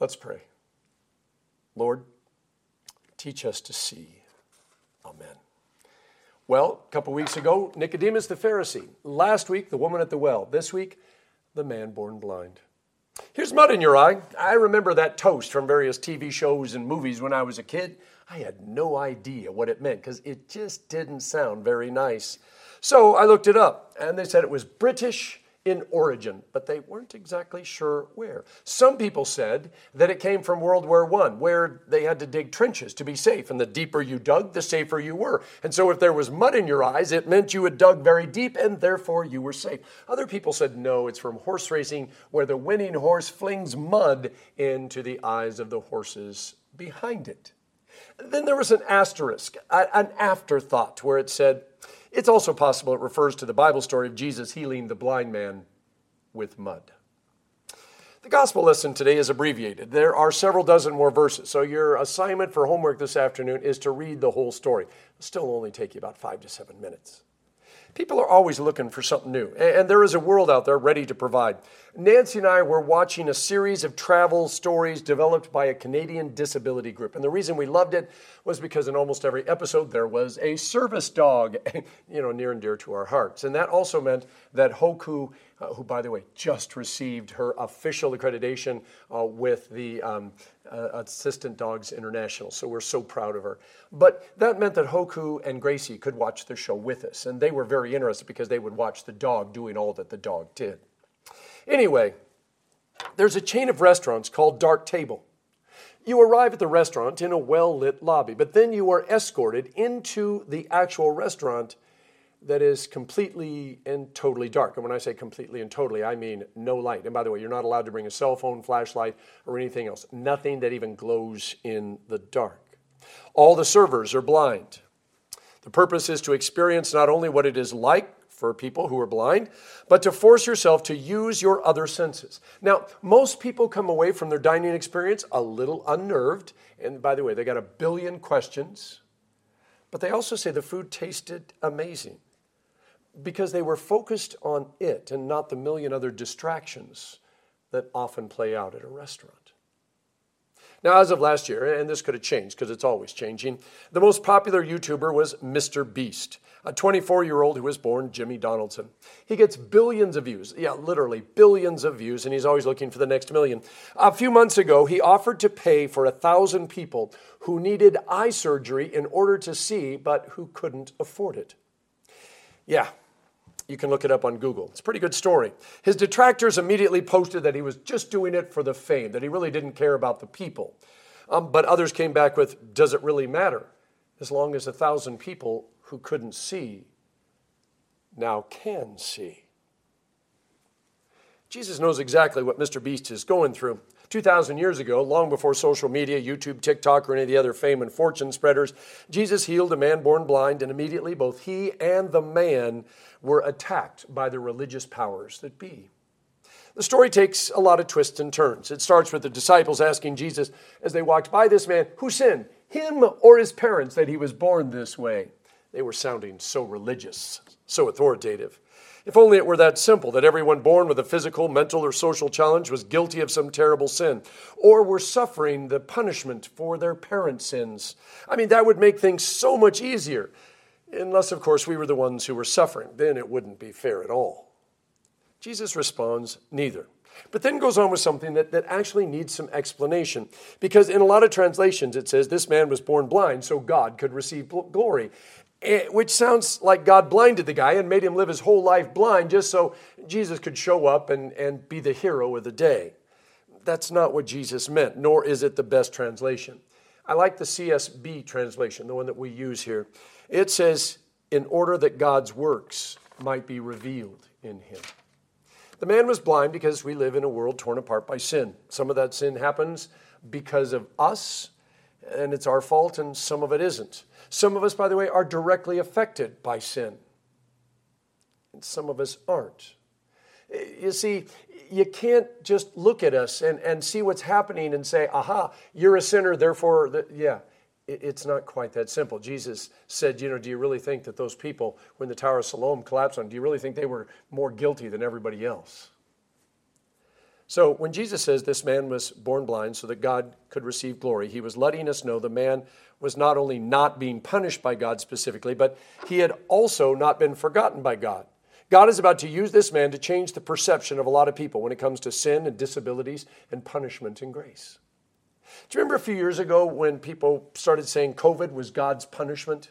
Let's pray. Lord, teach us to see. Amen. Well, a couple weeks ago, Nicodemus the Pharisee. Last week, the woman at the well. This week, the man born blind. Here's mud in your eye. I remember that toast from various TV shows and movies when I was a kid. I had no idea what it meant because it just didn't sound very nice. So I looked it up, and they said it was British in origin, but they weren't exactly sure where. Some people said that it came from World War I, where they had to dig trenches to be safe, and the deeper you dug, the safer you were. And so if there was mud in your eyes, it meant you had dug very deep, and therefore you were safe. Other people said no, it's from horse racing, where the winning horse flings mud into the eyes of the horses behind it. Then there was an asterisk, an afterthought, where it said, it's also possible it refers to the Bible story of Jesus healing the blind man with mud. The gospel lesson today is abbreviated. There are several dozen more verses, so your assignment for homework this afternoon is to read the whole story. It'll still only take you about five to seven minutes. People are always looking for something new, and there is a world out there ready to provide. Nancy and I were watching a series of travel stories developed by a Canadian disability group. And the reason we loved it was because in almost every episode there was a service dog, you know, near and dear to our hearts. And that also meant that Hoku, uh, who, by the way, just received her official accreditation uh, with the um, uh, Assistance Dogs International. So we're so proud of her. But that meant that Hoku and Gracie could watch the show with us. And they were very interested because they would watch the dog doing all that the dog did. Anyway, there's a chain of restaurants called Dark Table. You arrive at the restaurant in a well lit lobby, but then you are escorted into the actual restaurant that is completely and totally dark. And when I say completely and totally, I mean no light. And by the way, you're not allowed to bring a cell phone, flashlight, or anything else. Nothing that even glows in the dark. All the servers are blind. The purpose is to experience not only what it is like for people who are blind, but to force yourself to use your other senses. Now, most people come away from their dining experience a little unnerved. And by the way, they got a billion questions, but they also say the food tasted amazing because they were focused on it and not the million other distractions that often play out at a restaurant. Now, as of last year, and this could have changed because it's always changing, the most popular YouTuber was Mr. Beast, a 24 year old who was born Jimmy Donaldson. He gets billions of views, yeah, literally billions of views, and he's always looking for the next million. A few months ago, he offered to pay for a thousand people who needed eye surgery in order to see, but who couldn't afford it. Yeah, you can look it up on Google. It's a pretty good story. His detractors immediately posted that he was just doing it for the fame, that he really didn't care about the people. Um, but others came back with, Does it really matter? As long as a thousand people who couldn't see now can see. Jesus knows exactly what Mr. Beast is going through. 2,000 years ago, long before social media, YouTube, TikTok, or any of the other fame and fortune spreaders, Jesus healed a man born blind, and immediately both he and the man were attacked by the religious powers that be. The story takes a lot of twists and turns. It starts with the disciples asking Jesus as they walked by this man, Who sinned, him or his parents, that he was born this way? They were sounding so religious, so authoritative. If only it were that simple that everyone born with a physical, mental, or social challenge was guilty of some terrible sin, or were suffering the punishment for their parents' sins. I mean, that would make things so much easier. Unless, of course, we were the ones who were suffering. Then it wouldn't be fair at all. Jesus responds, neither. But then goes on with something that, that actually needs some explanation. Because in a lot of translations, it says this man was born blind so God could receive glory. Eh, which sounds like God blinded the guy and made him live his whole life blind just so Jesus could show up and, and be the hero of the day. That's not what Jesus meant, nor is it the best translation. I like the CSB translation, the one that we use here. It says, in order that God's works might be revealed in him. The man was blind because we live in a world torn apart by sin. Some of that sin happens because of us, and it's our fault, and some of it isn't. Some of us, by the way, are directly affected by sin, and some of us aren't. You see, you can't just look at us and, and see what's happening and say, aha, you're a sinner, therefore, the, yeah. It's not quite that simple. Jesus said, You know, do you really think that those people, when the Tower of Siloam collapsed on, do you really think they were more guilty than everybody else? So when Jesus says this man was born blind so that God could receive glory, he was letting us know the man was not only not being punished by God specifically, but he had also not been forgotten by God. God is about to use this man to change the perception of a lot of people when it comes to sin and disabilities and punishment and grace. Do you remember a few years ago when people started saying COVID was God's punishment?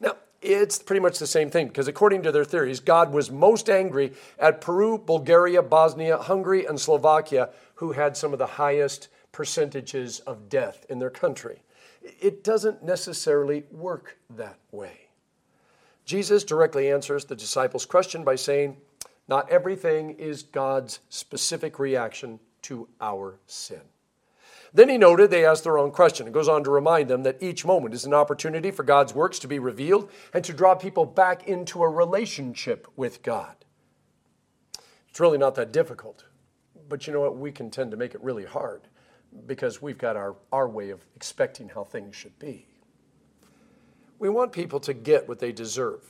Now, it's pretty much the same thing because according to their theories, God was most angry at Peru, Bulgaria, Bosnia, Hungary, and Slovakia, who had some of the highest percentages of death in their country. It doesn't necessarily work that way. Jesus directly answers the disciples' question by saying, Not everything is God's specific reaction to our sin. Then he noted they asked the wrong question. It goes on to remind them that each moment is an opportunity for God's works to be revealed and to draw people back into a relationship with God. It's really not that difficult. But you know what? We can tend to make it really hard because we've got our, our way of expecting how things should be. We want people to get what they deserve.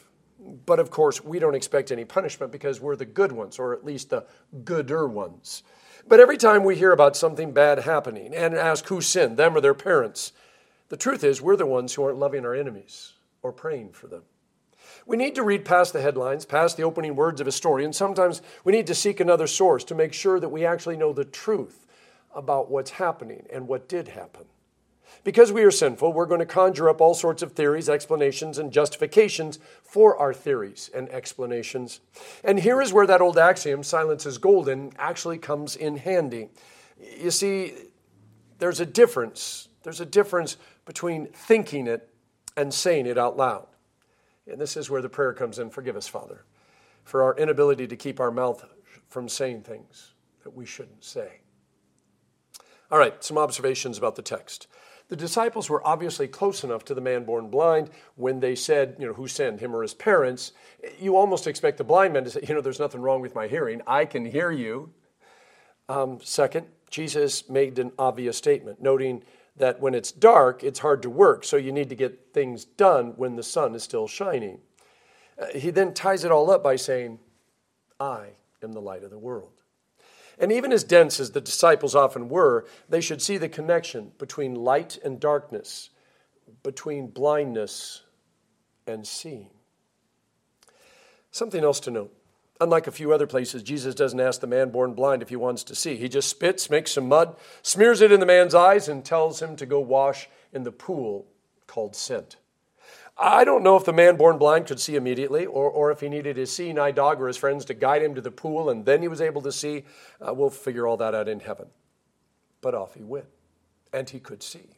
But of course, we don't expect any punishment because we're the good ones, or at least the gooder ones. But every time we hear about something bad happening and ask who sinned, them or their parents, the truth is we're the ones who aren't loving our enemies or praying for them. We need to read past the headlines, past the opening words of a story, and sometimes we need to seek another source to make sure that we actually know the truth about what's happening and what did happen. Because we are sinful, we're going to conjure up all sorts of theories, explanations, and justifications for our theories and explanations. And here is where that old axiom, silence is golden, actually comes in handy. You see, there's a difference. There's a difference between thinking it and saying it out loud. And this is where the prayer comes in Forgive us, Father, for our inability to keep our mouth from saying things that we shouldn't say. All right, some observations about the text. The disciples were obviously close enough to the man born blind when they said, you know, who sent him or his parents. You almost expect the blind man to say, you know, there's nothing wrong with my hearing. I can hear you. Um, second, Jesus made an obvious statement, noting that when it's dark, it's hard to work, so you need to get things done when the sun is still shining. Uh, he then ties it all up by saying, I am the light of the world. And even as dense as the disciples often were, they should see the connection between light and darkness, between blindness and seeing. Something else to note. Unlike a few other places, Jesus doesn't ask the man born blind if he wants to see. He just spits, makes some mud, smears it in the man's eyes, and tells him to go wash in the pool called Sent. I don't know if the man born blind could see immediately or, or if he needed his seeing eye dog or his friends to guide him to the pool and then he was able to see. Uh, we'll figure all that out in heaven. But off he went, and he could see.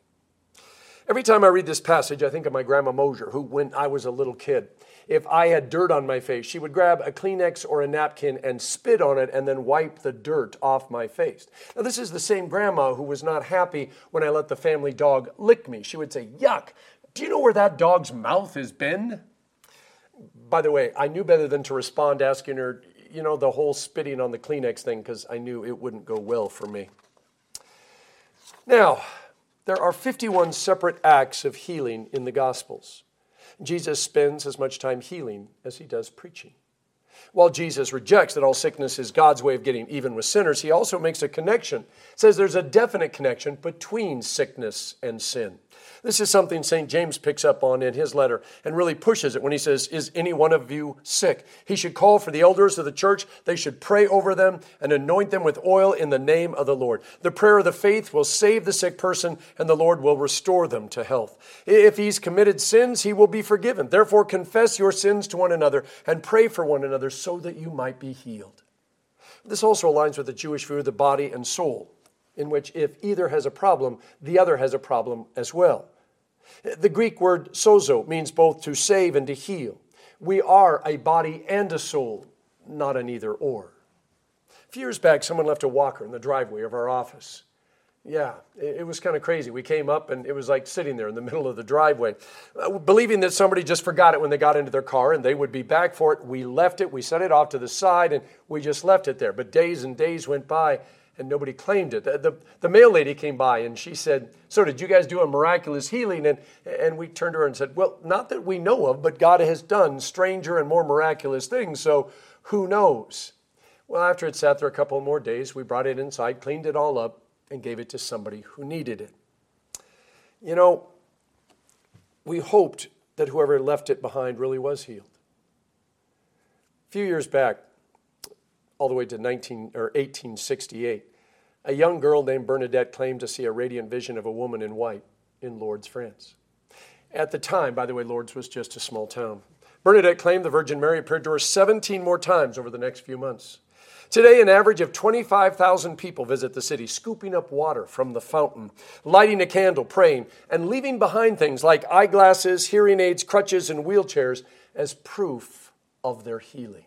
Every time I read this passage, I think of my grandma Mosier, who, when I was a little kid, if I had dirt on my face, she would grab a Kleenex or a napkin and spit on it and then wipe the dirt off my face. Now, this is the same grandma who was not happy when I let the family dog lick me. She would say, Yuck, do you know where that dog's mouth has been? By the way, I knew better than to respond asking her, you know, the whole spitting on the Kleenex thing because I knew it wouldn't go well for me. Now, there are 51 separate acts of healing in the Gospels. Jesus spends as much time healing as he does preaching. While Jesus rejects that all sickness is God's way of getting even with sinners, he also makes a connection, says there's a definite connection between sickness and sin. This is something St. James picks up on in his letter and really pushes it when he says, Is any one of you sick? He should call for the elders of the church. They should pray over them and anoint them with oil in the name of the Lord. The prayer of the faith will save the sick person, and the Lord will restore them to health. If he's committed sins, he will be forgiven. Therefore, confess your sins to one another and pray for one another so that you might be healed. This also aligns with the Jewish view of the body and soul in which if either has a problem, the other has a problem as well. The Greek word sozo means both to save and to heal. We are a body and a soul, not an either or. A few years back, someone left a walker in the driveway of our office. Yeah, it, was kind of crazy. We came up and it was like sitting there in the middle of the driveway, uh, believing that somebody just forgot it when they got into their car and they would be back for it. We left it, we set it off to the side, and we just left it there. But days and days went by and nobody claimed it. The, the, the, mail lady came by and she said, So, did you guys do a miraculous healing? And, and we turned to her and said, Well, not that we know of, but God has done stranger and more miraculous things, so who knows? Well, after it sat there a couple more days, we brought it inside, cleaned it all up, and gave it to somebody who needed it. You know, we hoped that whoever left it behind really was healed. A few years back, all the way to 19, or 1868, a young girl named Bernadette claimed to see a radiant vision of a woman in white in Lourdes, France. At the time, by the way, Lourdes was just a small town. Bernadette claimed the Virgin Mary appeared to her 17 more times over the next few months. Today, an average of 25,000 people visit the city, scooping up water from the fountain, lighting a candle, praying, and leaving behind things like eyeglasses, hearing aids, crutches, and wheelchairs as proof of their healing.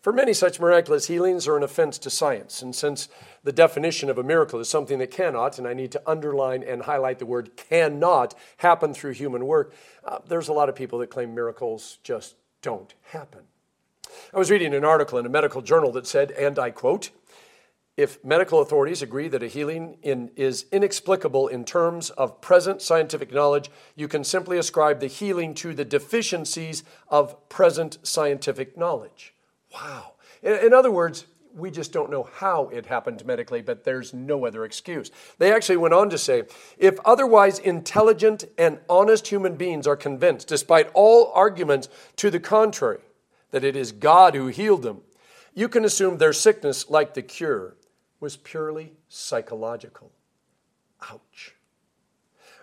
For many, such miraculous healings are an offense to science. And since the definition of a miracle is something that cannot, and I need to underline and highlight the word cannot, happen through human work, uh, there's a lot of people that claim miracles just don't happen. I was reading an article in a medical journal that said, and I quote, if medical authorities agree that a healing in, is inexplicable in terms of present scientific knowledge, you can simply ascribe the healing to the deficiencies of present scientific knowledge. Wow. In, other words, we just don't know how it happened medically, but there's no other excuse. They actually went on to say if otherwise intelligent and honest human beings are convinced, despite all arguments to the contrary, that it is God who healed them, you can assume their sickness, like the cure, was purely psychological. Ouch.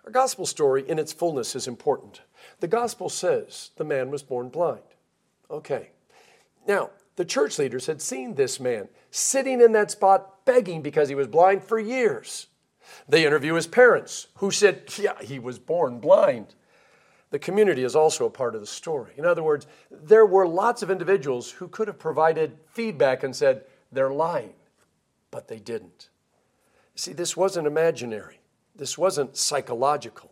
Our gospel story in its fullness is important. The gospel says the man was born blind. Okay. Now, the church leaders had seen this man sitting in that spot begging because he was blind for years. They interview his parents, who said, Yeah, he was born blind. The community is also a part of the story. In other words, there were lots of individuals who could have provided feedback and said, They're lying, but they didn't. See, this wasn't imaginary, this wasn't psychological.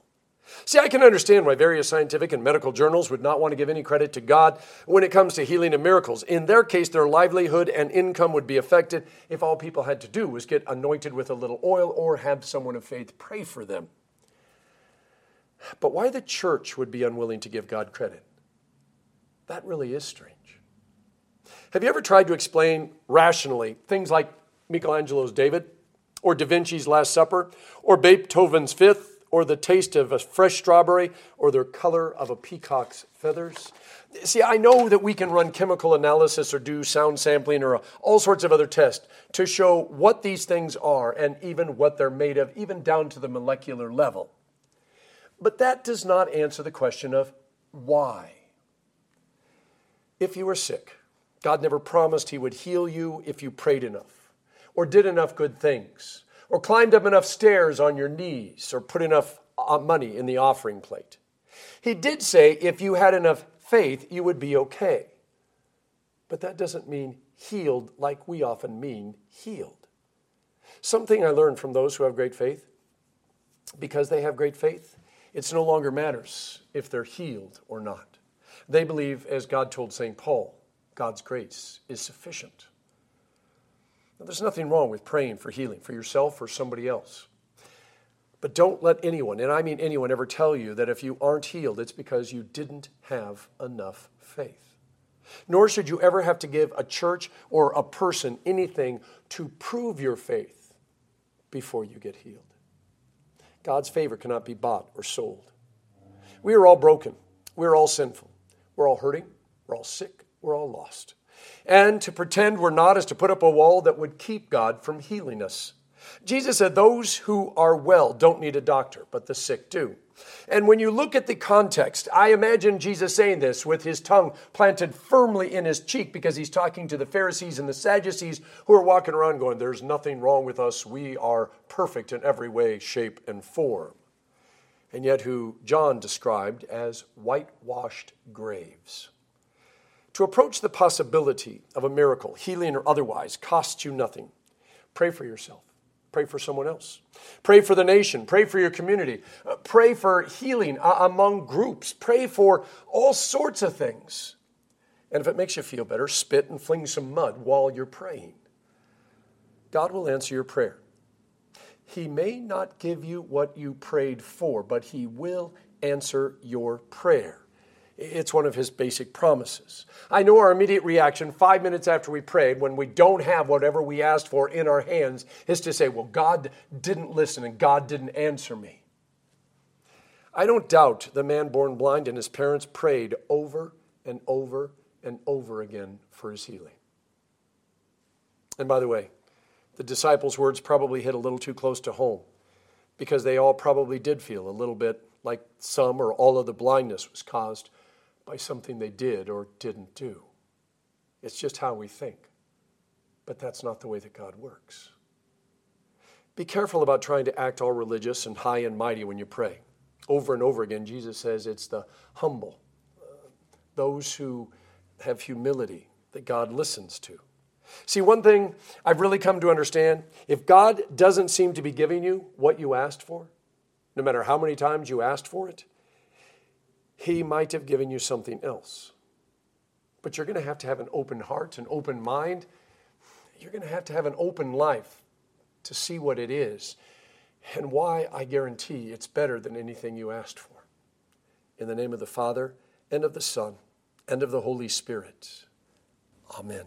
See, I can understand why various scientific and medical journals would not want to give any credit to God when it comes to healing and miracles. In their case, their livelihood and income would be affected if all people had to do was get anointed with a little oil or have someone of faith pray for them. But why the church would be unwilling to give God credit? That really is strange. Have you ever tried to explain rationally things like Michelangelo's David, or Da Vinci's Last Supper, or Beethoven's Fifth? Or the taste of a fresh strawberry, or the color of a peacock's feathers. See, I know that we can run chemical analysis or do sound sampling or all sorts of other tests to show what these things are and even what they're made of, even down to the molecular level. But that does not answer the question of why. If you were sick, God never promised He would heal you if you prayed enough or did enough good things or climbed up enough stairs on your knees, or put enough uh, money in the offering plate. He did say if you had enough faith, you would be okay. But that doesn't mean healed like we often mean healed. Something I learned from those who have great faith because they have great faith, it's no longer matters if they're healed or not. They believe, as God told St. Paul, God's grace is sufficient. Now, there's nothing wrong with praying for healing for yourself or somebody else. But don't let anyone, and I mean anyone, ever tell you that if you aren't healed, it's because you didn't have enough faith. Nor should you ever have to give a church or a person anything to prove your faith before you get healed. God's favor cannot be bought or sold. We are all broken. We're all sinful. We're all hurting. We're all sick. We're all lost. And to pretend we're not is to put up a wall that would keep God from healing us. Jesus said, Those who are well don't need a doctor, but the sick do. And when you look at the context, I imagine Jesus saying this with his tongue planted firmly in his cheek because he's talking to the Pharisees and the Sadducees who are walking around going, There's nothing wrong with us. We are perfect in every way, shape, and form. And yet, who John described as whitewashed graves. To approach the possibility of a miracle, healing or otherwise, costs you nothing. Pray for yourself. Pray for someone else. Pray for the nation. Pray for your community. Uh, pray for healing uh, among groups. Pray for all sorts of things. And if it makes you feel better, spit and fling some mud while you're praying. God will answer your prayer. He may not give you what you prayed for, but He will answer your prayer. It's one of his basic promises. I know our immediate reaction five minutes after we prayed, when we don't have whatever we asked for in our hands, is to say, Well, God didn't listen and God didn't answer me. I don't doubt the man born blind and his parents prayed over and over and over again for his healing. And by the way, the disciples' words probably hit a little too close to home because they all probably did feel a little bit like some or all of the blindness was caused by something they did or didn't do. It's just how we think. But that's not the way that God works. Be careful about trying to act all religious and high and mighty when you pray. Over and over again, Jesus says it's the humble, uh, those who have humility that God listens to. See, one thing I've really come to understand if God doesn't seem to be giving you what you asked for, no matter how many times you asked for it, He might have given you something else. But you're going to have to have an open heart, an open mind. You're going to have to have an open life to see what it is and why I guarantee it's better than anything you asked for. In the name of the Father, and of the Son, and of the Holy Spirit. Amen.